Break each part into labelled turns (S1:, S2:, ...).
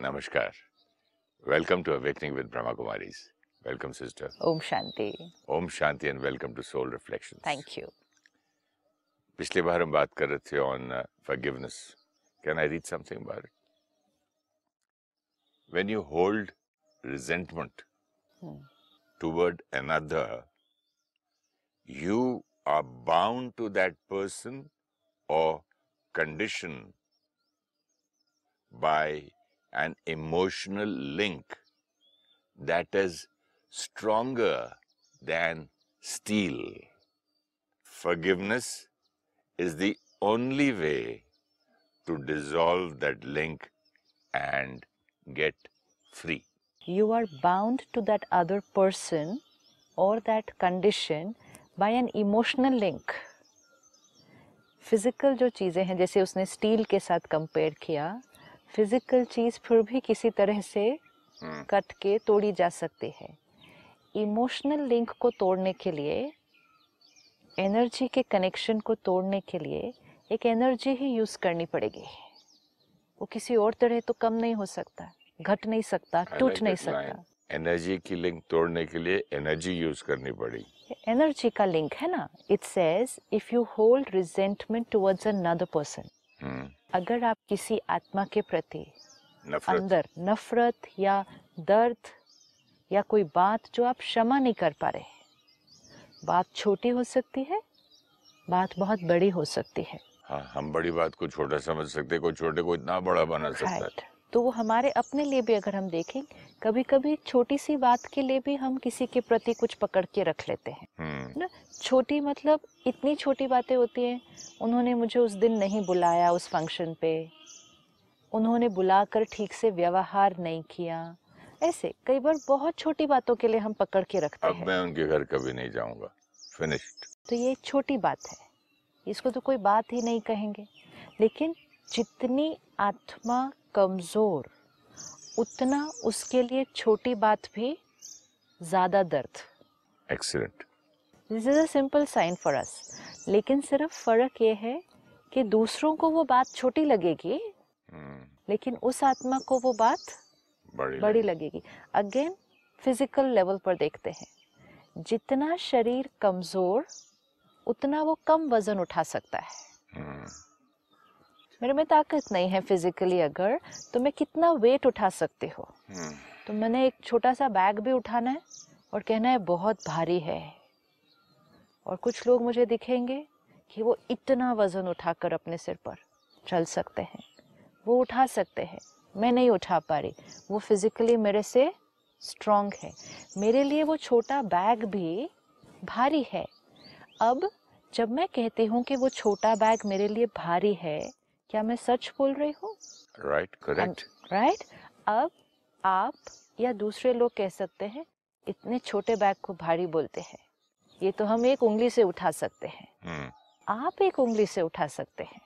S1: Namaskar. Welcome to Awakening with Brahma Kumaris. Welcome, sister.
S2: Om Shanti.
S1: Om Shanti and welcome to Soul Reflections.
S2: Thank you.
S1: पिछली बार हम बात कर रहे थे on uh, forgiveness. Can I read something about it? When you hold resentment
S2: Hmm.
S1: toward another, you are bound to that person or condition by an emotional link that is stronger than steel. Forgiveness is the only way to dissolve that link and get free.
S2: You are bound to that other person or that condition by an emotional link. Physical जो चीज़ें हैं जैसे उसने steel के साथ compare किया physical चीज़ फिर भी किसी तरह से
S1: Hmm.
S2: कट के तोड़ी जा सकती है। इमोशनल लिंक को तोड़ने के लिए एनर्जी के कनेक्शन को तोड़ने के लिए एक एनर्जी ही यूज़ करनी पड़ेगी। वो किसी और तरह तो कम नहीं हो सकता घट नहीं सकता टूट
S1: like
S2: नहीं सकता।
S1: एनर्जी की लिंक तोड़ने के लिए एनर्जी यूज़ करनी पड़ी।
S2: एनर्जी का लिंक है ना? It says if you hold resentment towards another person
S1: hmm,
S2: अगर आप किसी आत्मा के प्रति
S1: नफरत।
S2: अंदर नफरत या दर्द या कोई बात जो आप क्षमा नहीं कर पा रहे बात छोटी हो सकती है बात बहुत बड़ी हो सकती है।
S1: हाँ हम बड़ी बात को छोटा समझ सकते हैं कोई छोटे को इतना बड़ा बना सकता है।
S2: तो वो हमारे अपने लिए भी अगर हम देखें कभी कभी छोटी सी बात के लिए भी हम किसी के प्रति कुछ पकड़ के रख लेते हैं।
S1: हम्म,
S2: ना छोटी मतलब इतनी छोटी बातें होती हैं उन्होंने मुझे उस दिन नहीं बुलाया उस फ़ंक्शन पे। उन्होंने बुलाकर ठीक से व्यवहार नहीं किया। ऐसे कई बार बहुत छोटी बातों के लिए हम पकड़ के रखते
S1: अब
S2: हैं।
S1: मैं उनके घर कभी नहीं जाऊँगा। फिनिश्ड
S2: तो ये छोटी बात है। इसको तो कोई बात ही नहीं कहेंगे। लेकिन जितनी आत्मा कमज़ोर उतना उसके लिए छोटी बात भी ज़्यादा दर्द।
S1: Excellent
S2: this is a simple sign for us लेकिन सिर्फ़ फ़र्क ये है कि दूसरों को वो बात छोटी लगेगी लेकिन उस आत्मा को वो बात
S1: बड़ी
S2: बड़ी लगेगी। अगेन फ़िज़िकल लेवल पर देखते हैं। जितना शरीर कमज़ोर उतना वो कम वज़न उठा सकता है।
S1: हम्म,
S2: मेरे में ताकत नहीं है फिजिकली अगर तो मैं कितना वेट उठा सकती हूँ?
S1: हम्म,
S2: तो मैंने एक छोटा सा बैग भी उठाना है और कहना है बहुत भारी है। और कुछ लोग मुझे दिखेंगे कि वो इतना वज़न उठाकर अपने सिर पर चल सकते हैं। वो उठा सकते हैं। मैं नहीं उठा पा रही। वो फिजिकली मेरे से स्ट्रांग है। मेरे लिए वो छोटा बैग भी भारी है। अब जब मैं कहती हूँ कि वो छोटा बैग मेरे लिए भारी है क्या मैं सच बोल रही हूँ?
S1: राइट करेक्ट
S2: राइट अब आप या दूसरे लोग कह सकते हैं इतने छोटे बैग को भारी बोलते हैं। ये तो हम एक उंगली से उठा सकते हैं।
S1: हम्म,
S2: आप एक उंगली से उठा सकते हैं।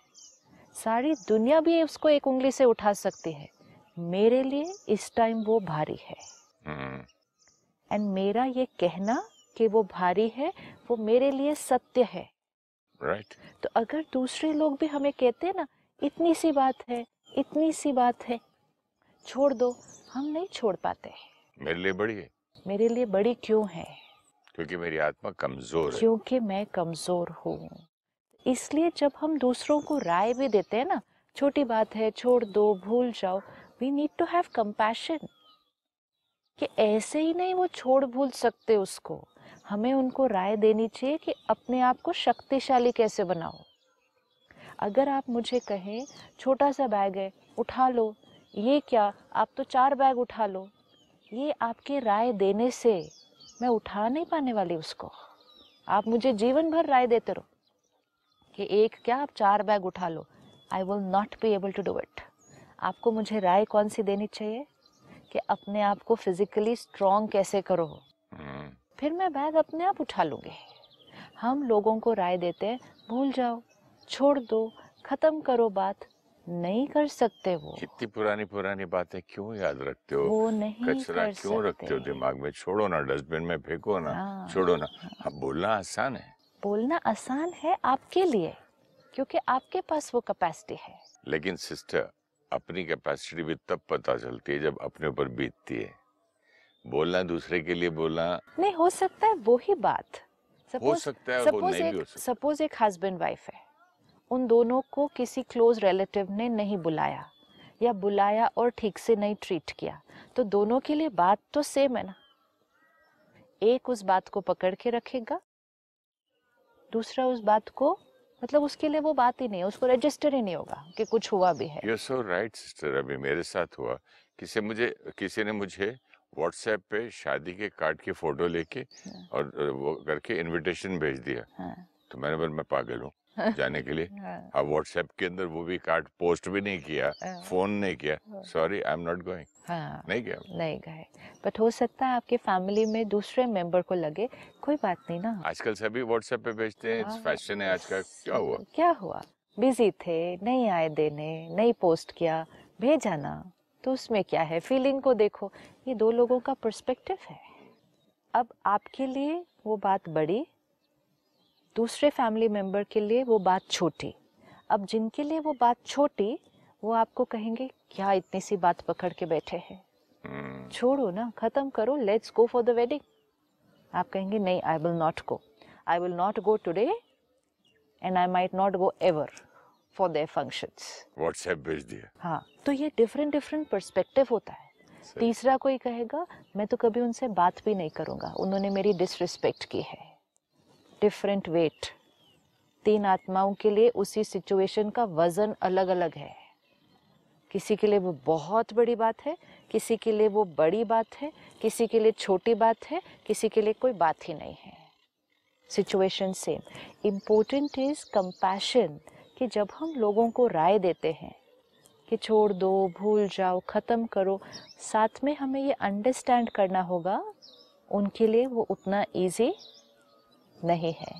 S2: सारी दुनिया भी उसको एक उंगली से उठा सकती है। मेरे लिए इस टाइम वो भारी है। एंड मेरा ये कहना कि वो भारी है वो मेरे लिए सत्य है।
S1: राइट
S2: तो अगर दूसरे लोग भी हमें कहते हैं ना इतनी सी बात है इतनी सी बात है। छोड़ दो हम नहीं छोड़ पाते।
S1: मेरे लिए बड़ी है।
S2: मेरे लिए बड़ी क्यों है?
S1: क्योंकि मेरी आत्मा कमज़ोर है।
S2: क्योंकि मैं कमज़ोर हूँ। इसलिए जब हम दूसरों को राय भी देते हैं ना छोटी बात है छोड़ दो भूल जाओ we need to have compassion कि ऐसे ही नहीं वो छोड़ भूल सकते उसको। हमें उनको राय देनी चाहिए कि अपने आप को शक्तिशाली कैसे बनाओ अगर आप मुझे कहें छोटा सा बैग है उठा लो। ये क्या? आप तो चार बैग उठा लो। ये आपके राय देने से मैं उठा नहीं पाने वाली उसको। आप मुझे जीवन भर राय देते रहो कि एक क्या आप चार बैग उठा लो। I will not be able to do it आपको मुझे राय कौन सी देनी चाहिए? कि अपने आप को फिजिकली स्ट्रॉन्ग कैसे करो?
S1: हम्म,
S2: फिर मैं बैग अपने आप उठा लूँगी। हम लोगों को राय देते हैं भूल जाओ। छोड़ दो खत्म करो बात। नहीं कर सकते वो।
S1: कितनी पुरानी पुरानी बातें क्यों याद रखते हो?
S2: वो नहीं
S1: कचरा क्यों रखते हो दिमाग में? छोड़ो ना डस्टबिन में फेंको ना
S2: हाँ।
S1: छोड़ो ना। हाँ बोलना आसान है।
S2: बोलना आसान है आपके लिए क्योंकि आपके पास वो कैपेसिटी है।
S1: लेकिन सिस्टर अपनी कैपेसिटी भी तब पता चलती है जब अपने ऊपर बीतती है। बोलना दूसरे के लिए बोलना
S2: नहीं हो सकता है वो ही बात।
S1: हो
S2: सपोज़
S1: सकता है
S2: सपोज़
S1: हो
S2: एक सपोज़ एक हस्बैंड वाइफ है। उन दोनों को किसी क्लोज रिलेटिव ने नहीं बुलाया या बुलाया और ठीक से नहीं ट्रीट किया। तो दोनों के लिए बात तो सेम है ना? एक उस बात को पकड़ के रखेगा दूसरा उस बात को मतलब उसके लिए वो बात ही नहीं है उसको रजिस्टर ही नहीं होगा कि कुछ हुआ भी है।
S1: यू सो राइट सिस्टर अभी मेरे साथ हुआ। किसी मुझे किसी ने मुझे व्हाट्सएप पे शादी के कार्ड की फ़ोटो लेके
S2: हाँ।
S1: और वो करके इनविटेशन भेज दिया।
S2: हाँ,
S1: तो मैंने बोला मैं पागल हूँ। जाने के लिए।
S2: हाँ,
S1: अब व्हाट्सएप के अंदर वो भी कार्ड पोस्ट भी नहीं किया
S2: हाँ।
S1: फ़ोन नहीं किया। Sorry I am not going
S2: हाँ
S1: नहीं गया
S2: नहीं गए। बट हो सकता है आपके फैमिली में दूसरे मेंबर को लगे कोई बात नहीं ना।
S1: आजकल सभी व्हाट्सएप पे भेजते हैं
S2: हाँ,
S1: फ़ैशन है आज का क्या हुआ?
S2: क्या हुआ? बिज़ी थे नहीं आए देने नहीं पोस्ट किया। भेजा ना तो उसमें क्या है? फीलिंग को देखो। ये दो लोगों का पर्सपेक्टिव है। अब आपके लिए वो बात बड़ी दूसरे फैमिली मेंबर के लिए वो बात छोटी। अब जिनके लिए वो बात छोटी वो आपको कहेंगे क्या इतनी सी बात पकड़ के बैठे हैं?
S1: हम्म,
S2: छोड़ो ना खत्म करो let's go for the wedding आप कहेंगे नहीं I will not go I will not go today and I might not go ever for their functions
S1: WhatsApp भेज दिया।
S2: हाँ तो ये डिफरेंट डिफरेंट पर्सपेक्टिव होता है। तीसरा कोई कहेगा मैं तो कभी उनसे बात भी नहीं करूँगा। उन्होंने मेरी डिसरिस्पेक्ट की है। डिफरेंट वेट तीन आत्माओं के लिए उसी सिचुएशन का वज़न अलग अलग है। किसी के लिए वो बहुत बड़ी बात है, किसी के लिए वो बड़ी बात है, किसी के लिए छोटी बात है, किसी के लिए कोई बात ही नहीं है। Situation same important is compassion कि जब हम लोगों को राय देते हैं कि छोड़ दो, भूल जाओ, ख़त्म करो, साथ में हमें ये अंडरस्टैंड करना होगा, उनके लिए वो उतना इजी नहीं है।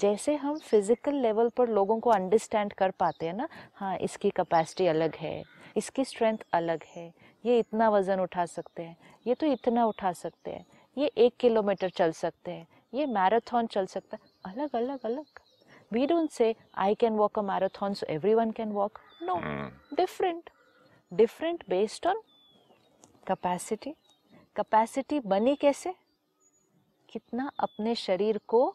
S2: जैसे हम फ़िज़िकल लेवल पर लोगों को अंडरस्टैंड कर पाते हैं ना हाँ इसकी कैपेसिटी अलग है इसकी स्ट्रेंथ अलग है ये इतना वज़न उठा सकते हैं ये तो इतना उठा सकते हैं ये एक किलोमीटर चल सकते हैं ये मैराथन चल सकता है अलग अलग अलग। We don't say I can walk a marathon so every one can walk
S1: no
S2: different. Different based on capacity. Capacity बनी कैसे? कितना अपने शरीर को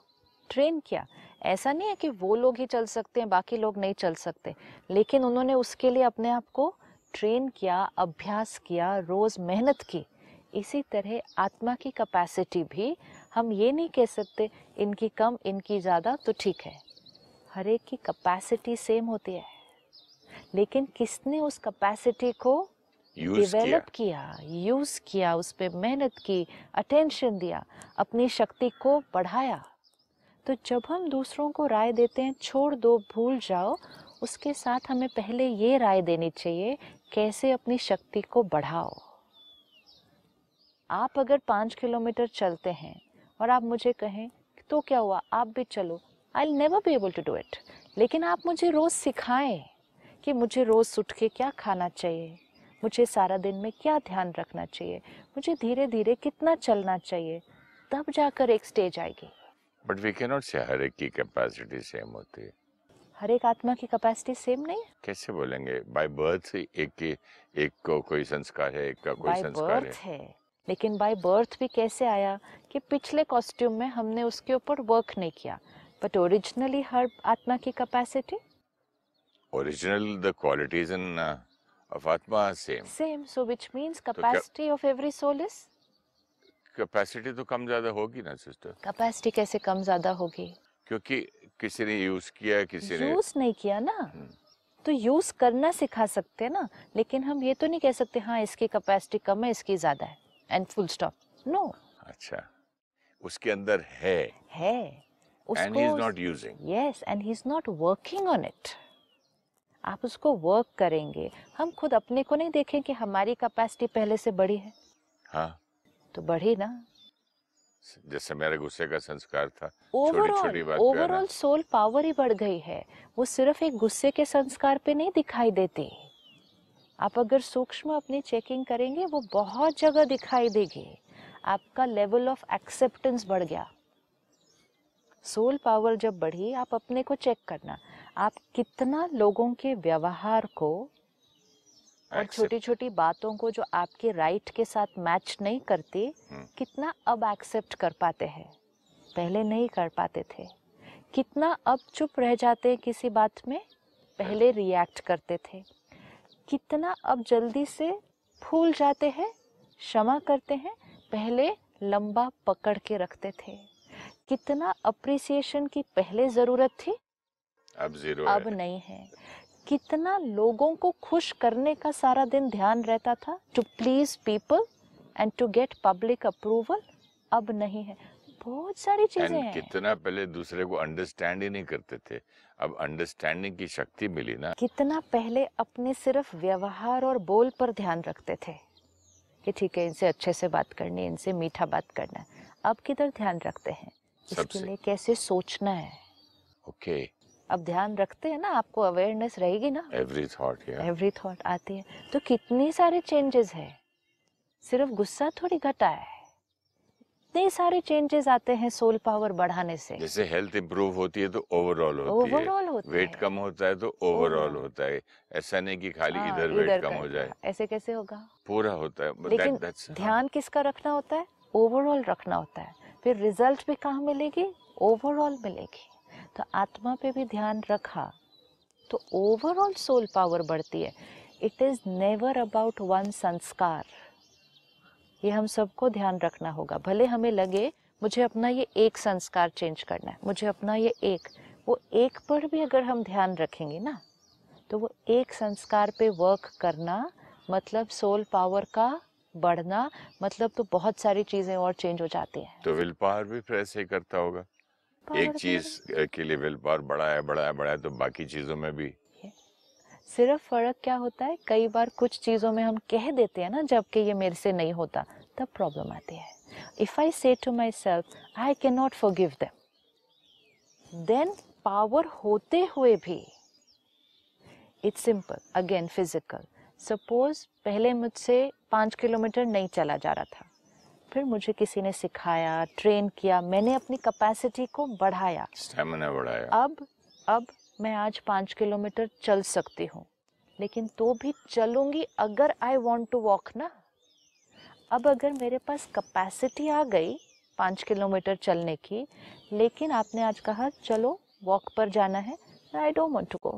S2: ट्रेन किया। ऐसा नहीं है कि वो लोग ही चल सकते हैं, बाकी लोग नहीं चल सकते। लेकिन उन्होंने उसके लिए अपने आप को ट्रेन किया, अभ्यास किया, रोज मेहनत की। इसी तरह आत्मा की कैपेसिटी भी हम ये नहीं कह सकते, इनकी कम, इनकी ज़्यादा तो ठीक है। हर एक की कैपेसिटी सेम होती है। लेकिन किसने उस कैपेसिटी को डेवलप किया यूज़ किया उस पर मेहनत की अटेंशन दिया अपनी शक्ति को बढ़ाया। तो जब हम दूसरों को राय देते हैं छोड़ दो भूल जाओ उसके साथ हमें पहले ये राय देनी चाहिए कैसे अपनी शक्ति को बढ़ाओ। आप अगर पाँच किलोमीटर चलते हैं और आप मुझे कहें तो क्या हुआ? आप भी चलो। I never be able to do it लेकिन आप मुझे रोज़ सिखाएँ कि मुझे रोज़ उठ के क्या खाना चाहिए। मुझे सारा दिन में क्या ध्यान रखना चाहिए? मुझे धीरे धीरे कितना चलना चाहिए? तब जाकर एक स्टेज आएगी।
S1: बट वी कैन नॉट से हर एक की कैपेसिटी सेम होती है।
S2: हर एक आत्मा की कैपेसिटी सेम नहीं है?
S1: कैसे बोलेंगे? बाय बर्थ एक के एक को कोई संस्कार है एक का कोई संस्कार है।
S2: है। लेकिन बाय बर्थ भी कैसे आया कि पिछले कॉस्ट्यूम में हमने उसके ऊपर वर्क नहीं किया? बट ओरिजिनली हर आत्मा की capacity
S1: original the qualities in of आत्मा same
S2: same so which means
S1: क्या-
S2: capacity of every soul is
S1: capacity तो कम ज़्यादा होगी ना सिस्टर
S2: कैपेसिटी कैसे कम ज़्यादा होगी?
S1: क्योंकि किसी ने यूज़ किया किसी ने
S2: यूज़ नहीं किया ना?
S1: हम्म।
S2: तो यूज़ करना सिखा सकते हैं ना? लेकिन हम ये तो नहीं कह सकते हाँ इसकी कैपेसिटी कम है इसकी ज़्यादा है। एंड फुल स्टॉप नो
S1: अच्छा। उसके अंदर है।
S2: है।
S1: And he is not using
S2: yes and he is not working on it आप उसको वर्क करेंगे। हम खुद अपने को नहीं देखें कि हमारी कैपेसिटी पहले से बड़ी है।
S1: हाँ।
S2: तो बढ़ी ना।
S1: जैसे मेरे गुस्से का संस्कार था
S2: ओवरऑल। ओवरऑल सोल पावर ही बढ़ गई है। वो सिर्फ़ एक गुस्से के संस्कार पे नहीं दिखाई देती। आप अगर सूक्ष्म अपनी चेकिंग करेंगे वो बहुत जगह दिखाई देगी। आपका लेवल ऑफ़ एक्सेप्टेंस बढ़ गया। सोल पावर जब बढ़ी आप अपने को चेक करना। आप कितना लोगों के व्यवहार को और छोटी छोटी बातों को जो आपके राइट के साथ मैच नहीं करती
S1: हम्म।
S2: कितना अब एक्सेप्ट कर पाते हैं? पहले नहीं कर पाते थे। कितना अब चुप रह जाते हैं किसी बात में? पहले रिएक्ट करते थे। कितना अब जल्दी से भूल जाते हैं? क्षमा करते हैं। पहले लंबा पकड़ के रखते थे। कितना अप्रिसिएशन की पहले ज़रूरत थी?
S1: अब ज़ीरो
S2: अब
S1: है।
S2: नहीं है। कितना लोगों को खुश करने का सारा दिन ध्यान रहता था? To please people and to get public approval अब नहीं है। बहुत सारी चीज़ें हैं।
S1: कितना पहले दूसरे को अंडरस्टैंड ही नहीं करते थे। अब अंडरस्टैंडिंग की शक्ति मिली ना।
S2: कितना पहले अपने सिर्फ़ व्यवहार और बोल पर ध्यान रखते थे। कि ठीक है इनसे अच्छे से बात करनी इनसे मीठा बात करना अब किधर ध्यान रखते हैं? इसके लिए कैसे सोचना है?
S1: ओके
S2: अब ध्यान रखते हैं ना आपको अवेयरनेस रहेगी ना।
S1: एवरी थॉट
S2: एवरी थॉट आती है। तो कितने सारे चेंजेस है? सिर्फ़ गुस्सा थोड़ी घटा है। इतने सारे चेंजेस आते हैं सोल पावर बढ़ाने से।
S1: जैसे हेल्थ इंप्रूव होती है तो ओवरऑल होती है।
S2: ओवरऑल होता
S1: वेट
S2: है
S1: कम होता है तो ओवरऑल होता है। ऐसा नहीं कि खाली
S2: हाँ,
S1: इधर वेट कम
S2: का-
S1: हो जाए।
S2: ऐसे कैसे होगा?
S1: पूरा होता है
S2: लेकिन
S1: that- how-
S2: ध्यान किसका रखना होता है? ओवरऑल रखना होता है। फिर रिज़ल्ट भी कहाँ मिलेगी? ओवरऑल मिलेगी। तो आत्मा पे भी ध्यान रखा तो ओवरऑल सोल पावर बढ़ती है। It is never about one संस्कार। ये हम सबको ध्यान रखना होगा। भले हमें लगे, मुझे अपना ये एक संस्कार चेंज करना है, मुझे अपना ये एक, वो एक पर भी अगर हम ध्यान रखेंगे ना तो वो एक संस्कार पे वर्क करना मतलब सोल पावर का बढ़ना मतलब तो बहुत सारी चीज़ें और चेंज हो जाती हैं।
S1: तो विल पावर भी फिर ऐसे ही करता होगा। एक चीज़ के लिए विल पावर बड़ा है बड़ा है बड़ा है तो बाकी चीज़ों में भी।
S2: सिर्फ़ फ़र्क क्या होता है? कई बार कुछ चीज़ों में हम कह देते हैं ना जबकि ये मेरे से नहीं होता तब प्रॉब्लम आती है। If I say to myself I can not forgive them then power होते हुए भी it's simple again physical suppose पहले मुझसे पाँच किलोमीटर नहीं चला जा रहा था। फिर मुझे किसी ने सिखाया ट्रेन किया मैंने अपनी कैपेसिटी को बढ़ाया।
S1: स्टेमिना बढ़ाया।
S2: अब अब मैं आज पाँच किलोमीटर चल सकती हूँ। लेकिन तो भी चलूँगी अगर आई वॉन्ट टू वॉक ना। अब अगर मेरे पास कैपेसिटी आ गई पाँच किलोमीटर चलने की लेकिन आपने आज कहा चलो वॉक पर जाना है I don't want to go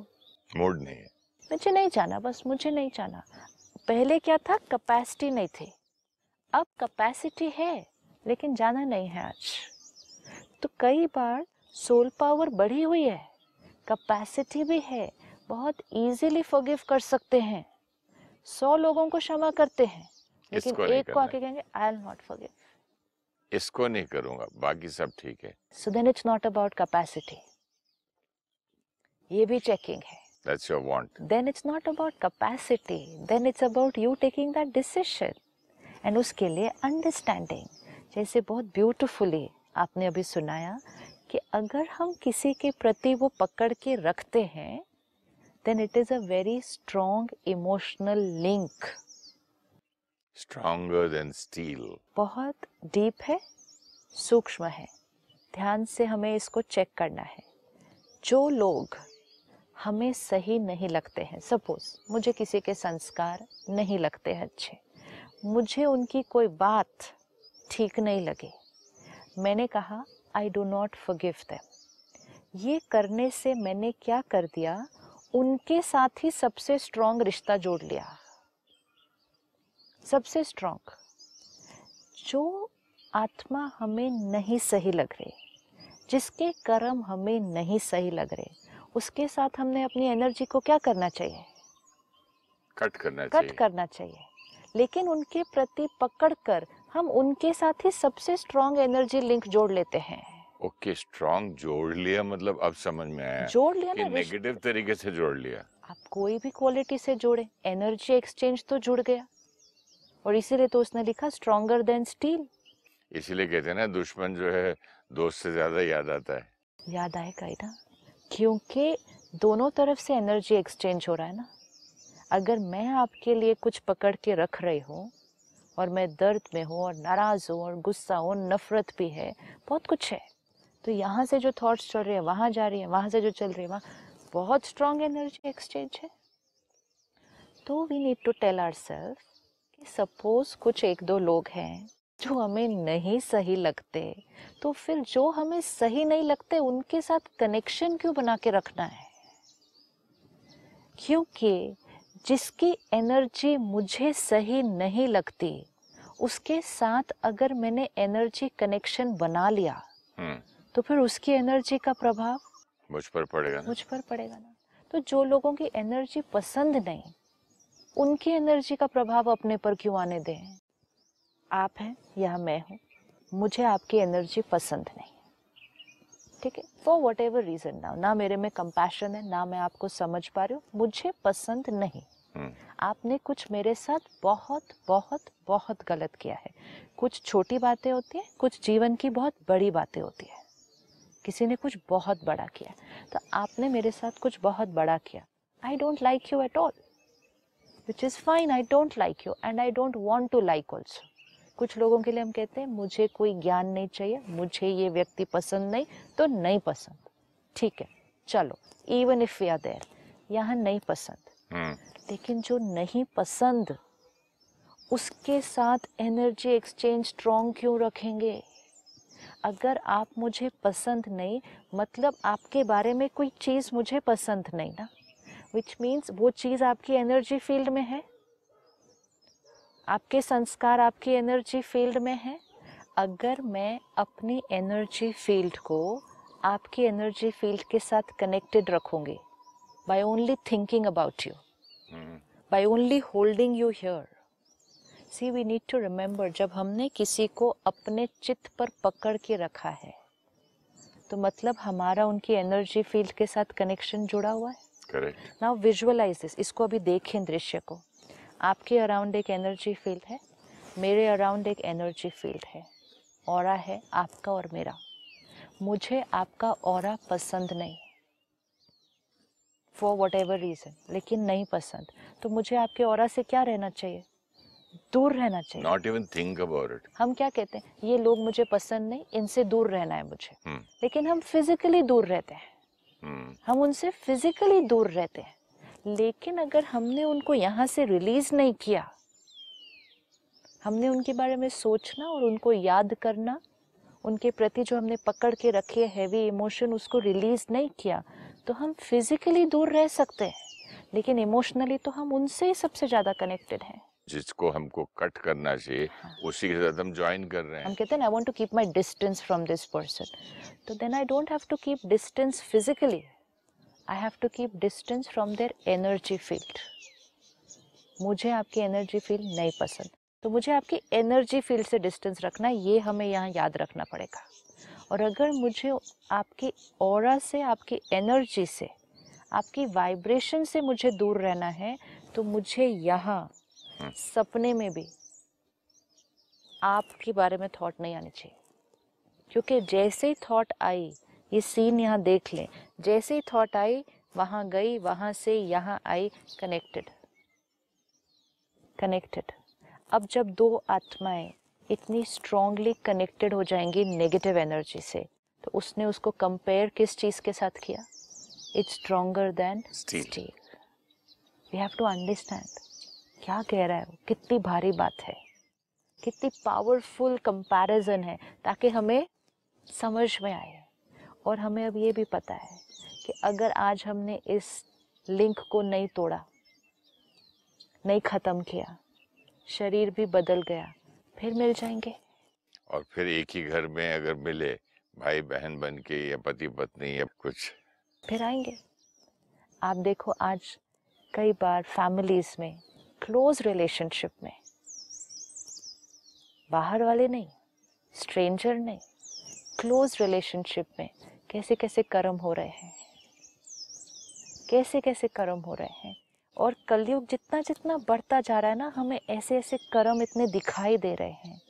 S1: mood नहीं है।
S2: मुझे नहीं जाना बस मुझे नहीं जाना। पहले क्या था? कैपेसिटी नहीं थी। अब कैपेसिटी है लेकिन जाना नहीं है आज। तो कई बार सोल पावर बढ़ी हुई है कैपेसिटी भी है बहुत इजीली फॉरगिव कर सकते हैं। सौ लोगों को क्षमा करते हैं लेकिन एक को आके कहेंगे आई एल नॉट फॉरगिव
S1: इसको नहीं करूँगा बाकी सब ठीक है।
S2: So then it's not about capacity ये भी चेकिंग है।
S1: That's your want
S2: then it's not about capacity then it's about you taking that decision. And उसके लिए अंडरस्टैंडिंग जैसे बहुत ब्यूटिफुली आपने अभी सुनाया कि अगर हम किसी के प्रति वो पकड़ के रखते हैं then it is a very strong emotional link
S1: stronger than steel
S2: बहुत डीप है सूक्ष्म है. ध्यान से हमें इसको चेक करना है. जो लोग हमें सही नहीं लगते हैं सपोज़ मुझे किसी के संस्कार नहीं लगते हैं अच्छे मुझे उनकी कोई बात ठीक नहीं लगी। मैंने कहा I do not forgive them ये करने से मैंने क्या कर दिया? उनके साथ ही सबसे स्ट्रांग रिश्ता जोड़ लिया। सबसे स्ट्रांग जो आत्मा हमें नहीं सही लग रही जिसके कर्म हमें नहीं सही लग रहे उसके साथ हमने अपनी एनर्जी को क्या करना चाहिए?
S1: कट करना
S2: कट
S1: चाहिए।
S2: करना चाहिए। लेकिन उनके प्रति पकड़ कर हम उनके साथ ही सबसे स्ट्रॉन्ग एनर्जी लिंक जोड़ लेते हैं।
S1: ओके स्ट्रॉन्ग जोड़ लिया मतलब अब समझ में आया
S2: जोड़ लिया ना
S1: नेगेटिव तरीके से जोड़ लिया।
S2: आप कोई भी क्वालिटी से जोड़े एनर्जी एक्सचेंज तो जुड़ गया। और इसीलिए तो उसने लिखा स्ट्रॉन्गर देन स्टील
S1: इसीलिए कहते हैं ना दुश्मन जो है दोस्त से ज़्यादा याद आता है।
S2: याद आएगा ही ना क्योंकि दोनों तरफ़ से एनर्जी एक्सचेंज हो रहा है ना। अगर मैं आपके लिए कुछ पकड़ के रख रही हूँ और मैं दर्द में हूँ और नाराज़ हूँ और गुस्सा हूँ, नफरत भी है, बहुत कुछ है। तो यहाँ से जो थॉट्स चल रहे हैं, वहाँ जा रही है, वहाँ से जो चल रही है, वहाँ बहुत स्ट्रॉन्ग एनर्जी एक्सचेंज है। तो we need to tell our self कि सपोज़ कुछ एक दो लोग हैं जो हमें नहीं सही लगते तो फिर जो हमें सही नहीं लगते, उनके साथ कनेक्शन क्यों बना के रखना है? क्योंकि जिसकी एनर्जी मुझे सही नहीं लगती उसके साथ अगर मैंने एनर्जी कनेक्शन बना लिया
S1: हम्म।
S2: तो फिर उसकी एनर्जी का प्रभाव
S1: मुझ पर पड़ेगा
S2: मुझ पर पड़ेगा ना। तो जो लोगों की एनर्जी पसंद नहीं उनकी एनर्जी का प्रभाव अपने पर क्यों आने दें? आप हैं या मैं हूँ मुझे आपकी एनर्जी पसंद नहीं। ठीक है? फॉर वट एवर रीजन ना ना मेरे में कंपैशन है ना मैं आपको समझ पा रही हूँ मुझे पसंद नहीं। आपने कुछ मेरे साथ बहुत बहुत बहुत गलत किया है। कुछ छोटी बातें होती हैं, कुछ जीवन की बहुत बड़ी बातें होती है। किसी ने कुछ बहुत बड़ा किया तो आपने मेरे साथ कुछ बहुत बड़ा किया। I don't like you at all which is fine I don't like you and I don't want to like also कुछ लोगों के लिए हम कहते हैं, मुझे कोई ज्ञान नहीं चाहिए, मुझे ये व्यक्ति पसंद नहीं तो नहीं पसंद। ठीक है, चलो even if we are there यहाँ नहीं पसंद।
S1: हम्म।
S2: लेकिन जो नहीं पसंद, उसके साथ एनर्जी एक्सचेंज स्ट्रॉन्ग क्यों रखेंगे? अगर आप मुझे पसंद नहीं मतलब आपके बारे में कोई चीज़ मुझे पसंद नहीं ना विच मीन्स वो चीज़ आपकी एनर्जी फ़ील्ड में है? आपके संस्कार आपकी एनर्जी फ़ील्ड में है? अगर मैं अपनी एनर्जी फ़ील्ड को आपकी एनर्जी फ़ील्ड के साथ कनेक्टेड रखूँगी by only thinking about
S1: you
S2: by only holding you here. See, we need to remember जब हमने किसी को अपने चित्त पर पकड़ के रखा है तो मतलब हमारा उनकी एनर्जी फ़ील्ड के साथ कनेक्शन जुड़ा हुआ है?
S1: करेक्ट
S2: नाउ विजुअलाइज दिस इसको अभी देखें दृश्य को। आपके अराउंड एक एनर्जी फ़ील्ड है मेरे अराउंड एक एनर्जी फ़ील्ड है और है आपका और मेरा। मुझे आपका और पसंद नहीं। फॉर वट एवर रीज़न लेकिन नहीं पसंद। तो मुझे आपके और से क्या रहना चाहिए? दूर रहना चाहिए।
S1: Not even think about it
S2: हम क्या कहते हैं? ये लोग मुझे पसंद नहीं इनसे दूर रहना है मुझे।
S1: हम्म।
S2: लेकिन हम फिजिकली दूर रहते हैं।
S1: हम्म।
S2: हम उनसे फिजिकली दूर रहते हैं। लेकिन अगर हमने उनको यहाँ से रिलीज़ नहीं किया हमने उनके बारे में सोचना और उनको याद करना उनके प्रति जो हमने पकड़ के रखे हैवी इमोशन उसको रिलीज़ नहीं किया तो हम फिजिकली दूर रह सकते हैं लेकिन इमोशनली तो हम उनसे ही सबसे ज़्यादा कनेक्टेड हैं।
S1: जिसको हमको कट करना चाहिए उसी के साथ हम ज्वाइन कर रहे हैं।
S2: हम कहते हैं I want to keep my distance from this person तो then I don't have to keep distance physically I have to keep distance from their energy field मुझे आपकी एनर्जी फ़ील्ड नहीं पसंद। तो मुझे आपकी एनर्जी फ़ील्ड से डिस्टेंस रखना है ये हमें यहाँ याद रखना पड़ेगा। और अगर मुझे आपकी और से आपकी एनर्जी से आपकी वाइब्रेशन से मुझे दूर रहना है तो मुझे यहाँ सपने में भी आपके बारे में थॉट नहीं आनी चाहिए। क्योंकि जैसे ही थॉट आई ये सीन यहाँ देख लें जैसे ही थॉट आई वहाँ गई वहाँ से यहाँ आई कनेक्टेड कनेक्टेड अब जब दो आत्माएँ इतनी स्ट्रांगली कनेक्टेड हो जाएँगी नेगेटिव एनर्जी से। तो उसने उसको कंपेयर किस चीज़ के साथ किया? It's stronger than
S1: Steel.
S2: Steel we have to understand क्या कह रहा है वो? कितनी भारी बात है। कितनी पावरफुल कंपैरिजन है ताकि हमें समझ में आए। और हमें अब ये भी पता है कि अगर आज हमने इस लिंक को नहीं तोड़ा नहीं ख़त्म किया शरीर भी बदल गया फिर मिल जाएँगे।
S1: और फिर एक ही घर में अगर मिले भाई बहन बन के या पति पत्नी या कुछ।
S2: फिर आएँगे। आप देखो आज कई बार फैमिलीज़ में क्लोज रिलेशनशिप में बाहर वाले नहीं स्ट्रेंजर नहीं क्लोज रिलेशनशिप में कैसे कैसे कर्म हो रहे हैं कैसे कैसे कर्म हो रहे हैं। और कलयुग जितना जितना बढ़ता जा रहा है ना, हमें ऐसे ऐसे कर्म इतने दिखाई दे रहे हैं।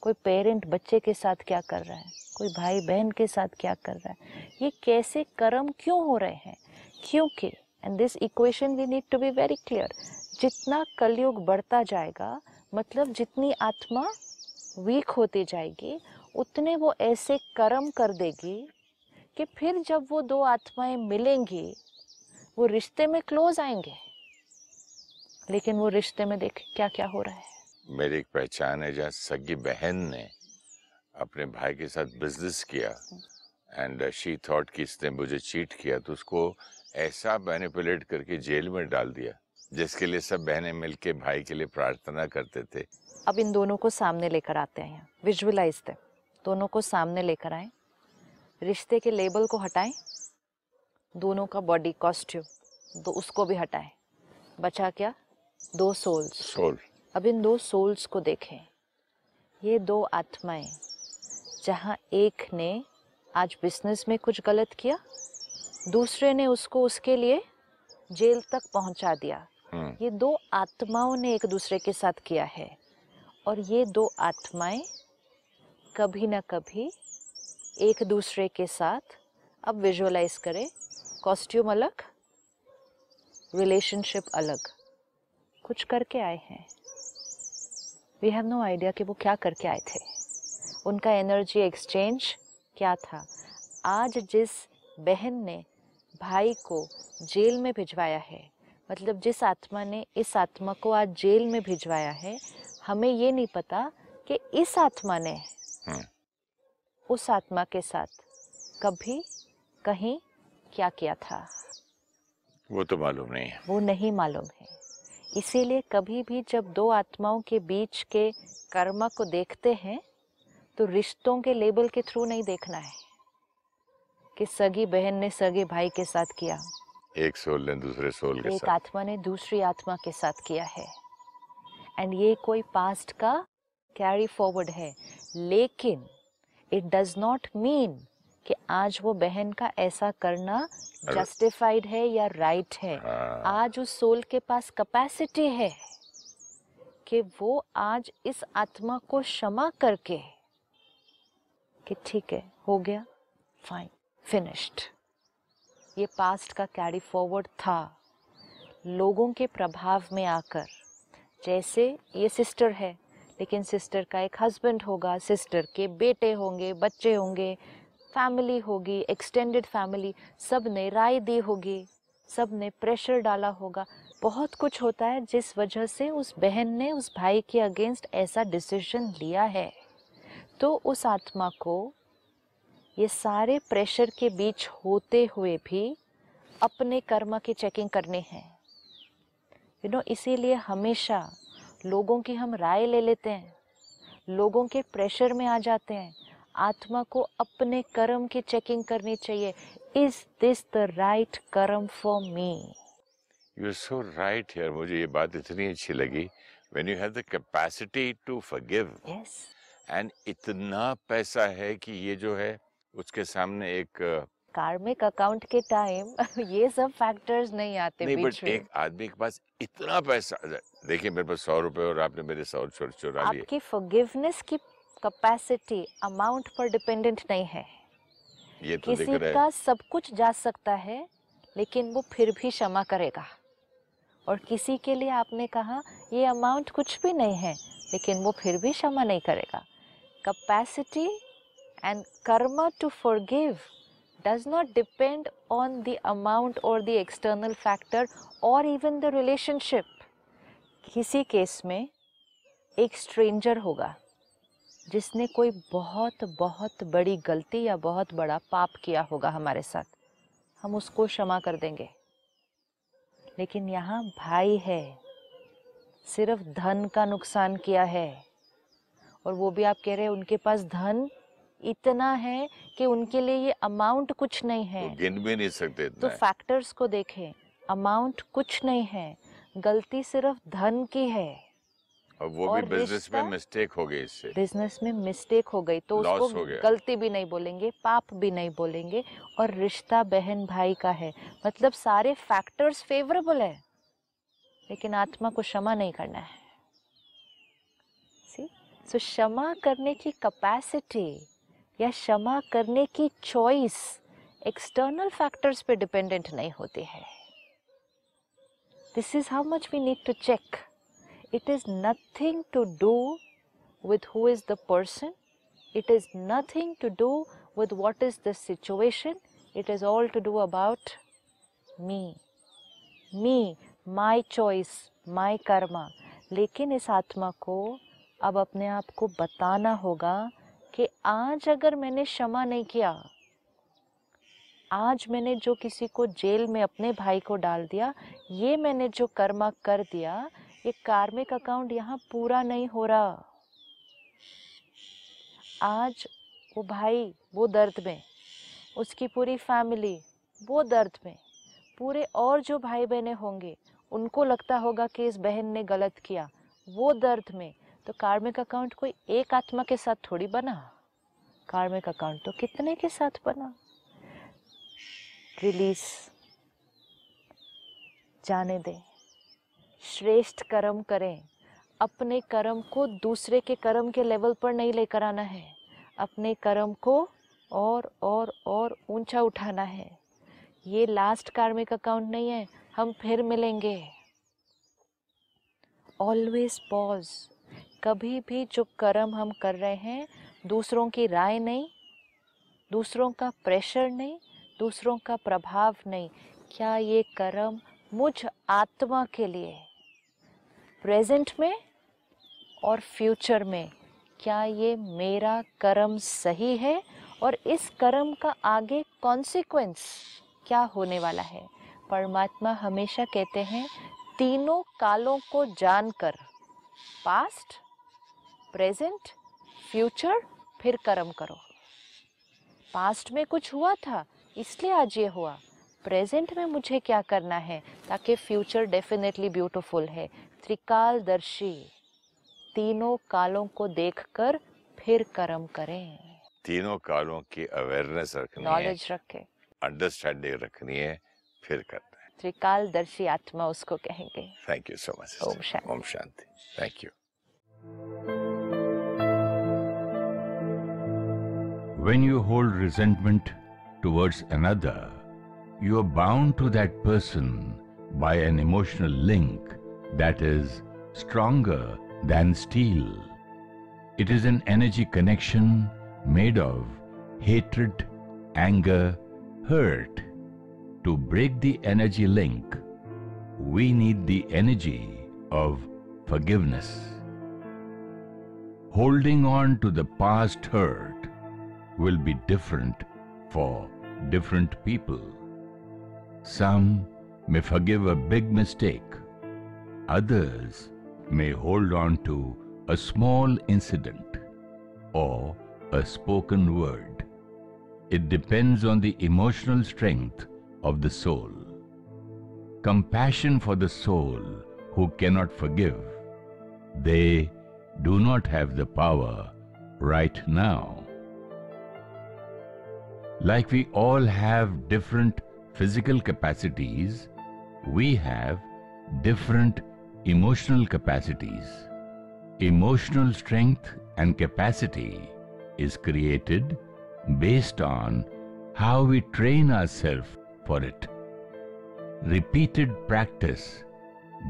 S2: कोई पेरेंट बच्चे के साथ क्या कर रहा है? कोई भाई बहन के साथ क्या कर रहा है? ये कैसे कर्म क्यों हो रहे हैं? क्योंकि and this equation we need to be very clear जितना कलयुग बढ़ता जाएगा मतलब जितनी आत्मा वीक होती जाएगी, उतने वो ऐसे कर्म कर देगी कि फिर जब वो दो आत्माएँ मिलेंगी, वो रिश्ते में क्लोज आएँगे। लेकिन वो रिश्ते में देख क्या क्या हो रहा है?
S1: मेरी एक पहचान है जहाँ सगी बहन ने अपने भाई के साथ बिज़नेस किया। एंड शी थॉट कि इसने मुझे चीट किया तो उसको ऐसा मैनिपुलेट करके जेल में डाल दिया जिसके लिए सब बहनें मिलके भाई के लिए प्रार्थना करते थे।
S2: अब इन दोनों को सामने लेकर आते हैं विजुअलाइज दे दोनों को सामने लेकर आए। रिश्ते के लेबल को हटाएँ। दोनों का बॉडी कॉस्ट्यूम तो उसको भी हटाएँ। बचा क्या? दो सोल्स
S1: सोल
S2: अब इन दो सोल्स को देखें। ये दो आत्माएँ जहाँ एक ने आज बिज़नेस में कुछ गलत किया दूसरे ने उसको उसके लिए जेल तक पहुँचा दिया।
S1: हम्म।
S2: ये दो आत्माओं ने एक दूसरे के साथ किया है और ये दो आत्माएँ कभी ना कभी एक दूसरे के साथ अब विजुअलाइज करें कॉस्ट्यूम अलग रिलेशनशिप अलग। कुछ करके आए हैं। वी हैव नो आइडिया कि वो क्या करके आए थे। उनका एनर्जी एक्सचेंज क्या था? आज जिस बहन ने भाई को जेल में भिजवाया है मतलब जिस आत्मा ने इस आत्मा को आज जेल में भिजवाया है हमें ये नहीं पता कि इस आत्मा ने
S1: हम्म।
S2: उस आत्मा के साथ कभी कहीं क्या किया था।
S1: वो तो मालूम नहीं है।
S2: वो नहीं मालूम है। इसीलिए कभी भी जब दो आत्माओं के बीच के कर्म को देखते हैं तो रिश्तों के लेबल के थ्रू नहीं देखना है कि सगी बहन ने सगे भाई के साथ किया।
S1: एक सोल ने दूसरे सोल के
S2: एक
S1: साथ।
S2: आत्मा ने दूसरी आत्मा के साथ किया है। एंड ये कोई पास्ट का कैरी फॉरवर्ड है। लेकिन इट डज नॉट मीन कि आज वो बहन का ऐसा करना जस्टिफाइड है या राइट right है।
S1: हाँ,
S2: आज उस सोल के पास कैपेसिटी है कि वो आज इस आत्मा को क्षमा करके कि ठीक है हो गया फाइन फिनिश्ड ये पास्ट का कैरी फॉरवर्ड था लोगों के प्रभाव में आकर। जैसे ये सिस्टर है लेकिन सिस्टर का एक हस्बैंड होगा सिस्टर के बेटे होंगे बच्चे होंगे फैमिली होगी एक्सटेंडेड फैमिली सबने राय दी होगी सबने प्रेशर डाला होगा। बहुत कुछ होता है जिस वजह से उस बहन ने उस भाई के अगेंस्ट ऐसा डिसीज़न लिया है। तो उस आत्मा को ये सारे प्रेशर के बीच होते हुए भी अपने कर्म की चेकिंग करनी है। यू नो इसीलिए हमेशा लोगों की हम राय ले लेते हैं, लोगों के प्रेशर में आ जाते हैं। आत्मा को अपने कर्म की चेकिंग करनी चाहिए। Is this the right karma for me
S1: you are so right यार मुझे ये बात इतनी अच्छी लगी। When you have the capacity to forgive
S2: yes
S1: and इतना पैसा है कि ये जो है उसके सामने एक
S2: कार्मिक अकाउंट के टाइम ये सब फैक्टर्स नहीं आते
S1: नहीं बट एक आदमी के पास इतना पैसा देखिए मेरे पास सौ रुपए और आपने मेरे सौ चुर चुरा लिए।
S2: आपकी फॉरगिवनेस की कैपेसिटी अमाउंट पर डिपेंडेंट नहीं है।
S1: ये तो
S2: किसी का सब कुछ जा सकता है लेकिन वो फिर भी क्षमा करेगा। और किसी के लिए आपने कहा ये अमाउंट कुछ भी नहीं है लेकिन वो फिर भी क्षमा नहीं करेगा। Capacity and karma to forgive does not depend on the amount or the external factor or even the relationship किसी केस में एक स्ट्रेंजर होगा। जिसने कोई बहुत बहुत बड़ी गलती या बहुत बड़ा पाप किया होगा हमारे साथ हम उसको क्षमा कर देंगे। लेकिन यहाँ भाई है सिर्फ़ धन का नुकसान किया है और वो भी आप कह रहे हैं उनके पास धन इतना है कि उनके लिए ये अमाउंट कुछ नहीं है।
S1: वो गिन भी नहीं सकते
S2: तो। फैक्टर्स को देखें अमाउंट कुछ नहीं है गलती सिर्फ़ धन की है।
S1: और वो
S2: और भी
S1: बिज़नेस में मिस्टेक हो गई इससे।
S2: बिज़नेस में मिस्टेक हो गई तो
S1: Loss
S2: उसको गलती भी नहीं बोलेंगे पाप भी नहीं बोलेंगे और रिश्ता बहन भाई का है। मतलब सारे फैक्टर्स फेवरेबल है लेकिन आत्मा को क्षमा नहीं करना है। सी सो क्षमा करने की कैपेसिटी या क्षमा करने की चॉइस एक्सटर्नल फैक्टर्स पे डिपेंडेंट नहीं होती है। This is how much we need to check it is nothing to do with who is the person it is nothing to do with what is the situation it is all to do about me me my choice my karma लेकिन इस आत्मा को अब अपने आप को बताना होगा कि आज अगर मैंने क्षमा नहीं किया आज मैंने जो किसी को जेल में अपने भाई को डाल दिया ये मैंने जो कर्मा कर दिया ये कार्मिक अकाउंट यहाँ पूरा नहीं हो रहा। आज वो भाई, वो दर्द में, उसकी पूरी फैमिली, वो दर्द में, पूरे और जो भाई बहनें होंगे, उनको लगता होगा कि इस बहन ने गलत किया, वो दर्द में। तो कार्मिक अकाउंट कोई एक आत्मा के साथ थोड़ी बना? कार्मिक अकाउंट तो कितने के साथ बना? रिलीज़। जाने दें। श्रेष्ठ कर्म करें। अपने कर्म को दूसरे के कर्म के लेवल पर नहीं लेकर आना है। अपने कर्म को और और और ऊँचा उठाना है। ये लास्ट कार्मिक अकाउंट नहीं है। हम फिर मिलेंगे। ऑलवेज पॉज कभी भी जो कर्म हम कर रहे हैं, दूसरों की राय नहीं, दूसरों का प्रेशर नहीं, दूसरों का प्रभाव नहीं। क्या ये कर्म मुझ आत्मा के लिए प्रेजेंट में और फ्यूचर में क्या ये मेरा कर्म सही है और इस कर्म का आगे कॉन्सिक्वेंस क्या होने वाला है? परमात्मा हमेशा कहते हैं, तीनों कालों को जानकर पास्ट प्रेजेंट फ्यूचर फिर कर्म करो। पास्ट में कुछ हुआ था, इसलिए आज ये हुआ। प्रेजेंट में मुझे क्या करना है ताकि फ्यूचर डेफिनेटली ब्यूटीफुल है। त्रिकालदर्शी तीनों कालों को देखकर फिर कर्म करें।
S3: तीनों कालों की अवेयरनेस रखनी है।
S2: नॉलेज रखें।
S3: अंडरस्टैंडिंग रखनी है फिर करना है।
S2: त्रिकालदर्शी आत्मा उसको कहेंगे।
S3: थैंक यू सो मच
S2: ओम शांति।
S3: ओम शांति। Thank you
S1: When you hold resentment towards another, you are bound to that person by an emotional link that is stronger than steel. It is an energy connection made of hatred, anger, hurt. To break the energy link, we need the energy of forgiveness. Holding on to the past hurt will be different for different people. Some may forgive a big mistake, others may hold on to a small incident or a spoken word. It depends on the emotional strength of the soul. Compassion for the soul who cannot forgive. They do not have the power right now. Like we all have different physical capacities, we have different emotional capacities. Emotional strength and capacity is created based on how we train ourselves for it. Repeated practice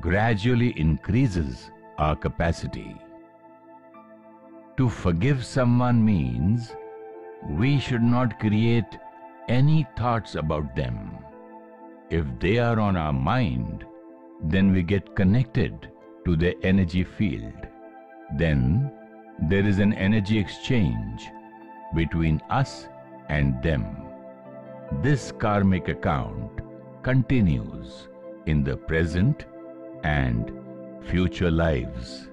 S1: gradually increases our capacity. To forgive someone means we should not create any thoughts about them. If they are on our mind, then we get connected to the energy field. Then there is an energy exchange between us and them. This karmic account continues in the present and future lives.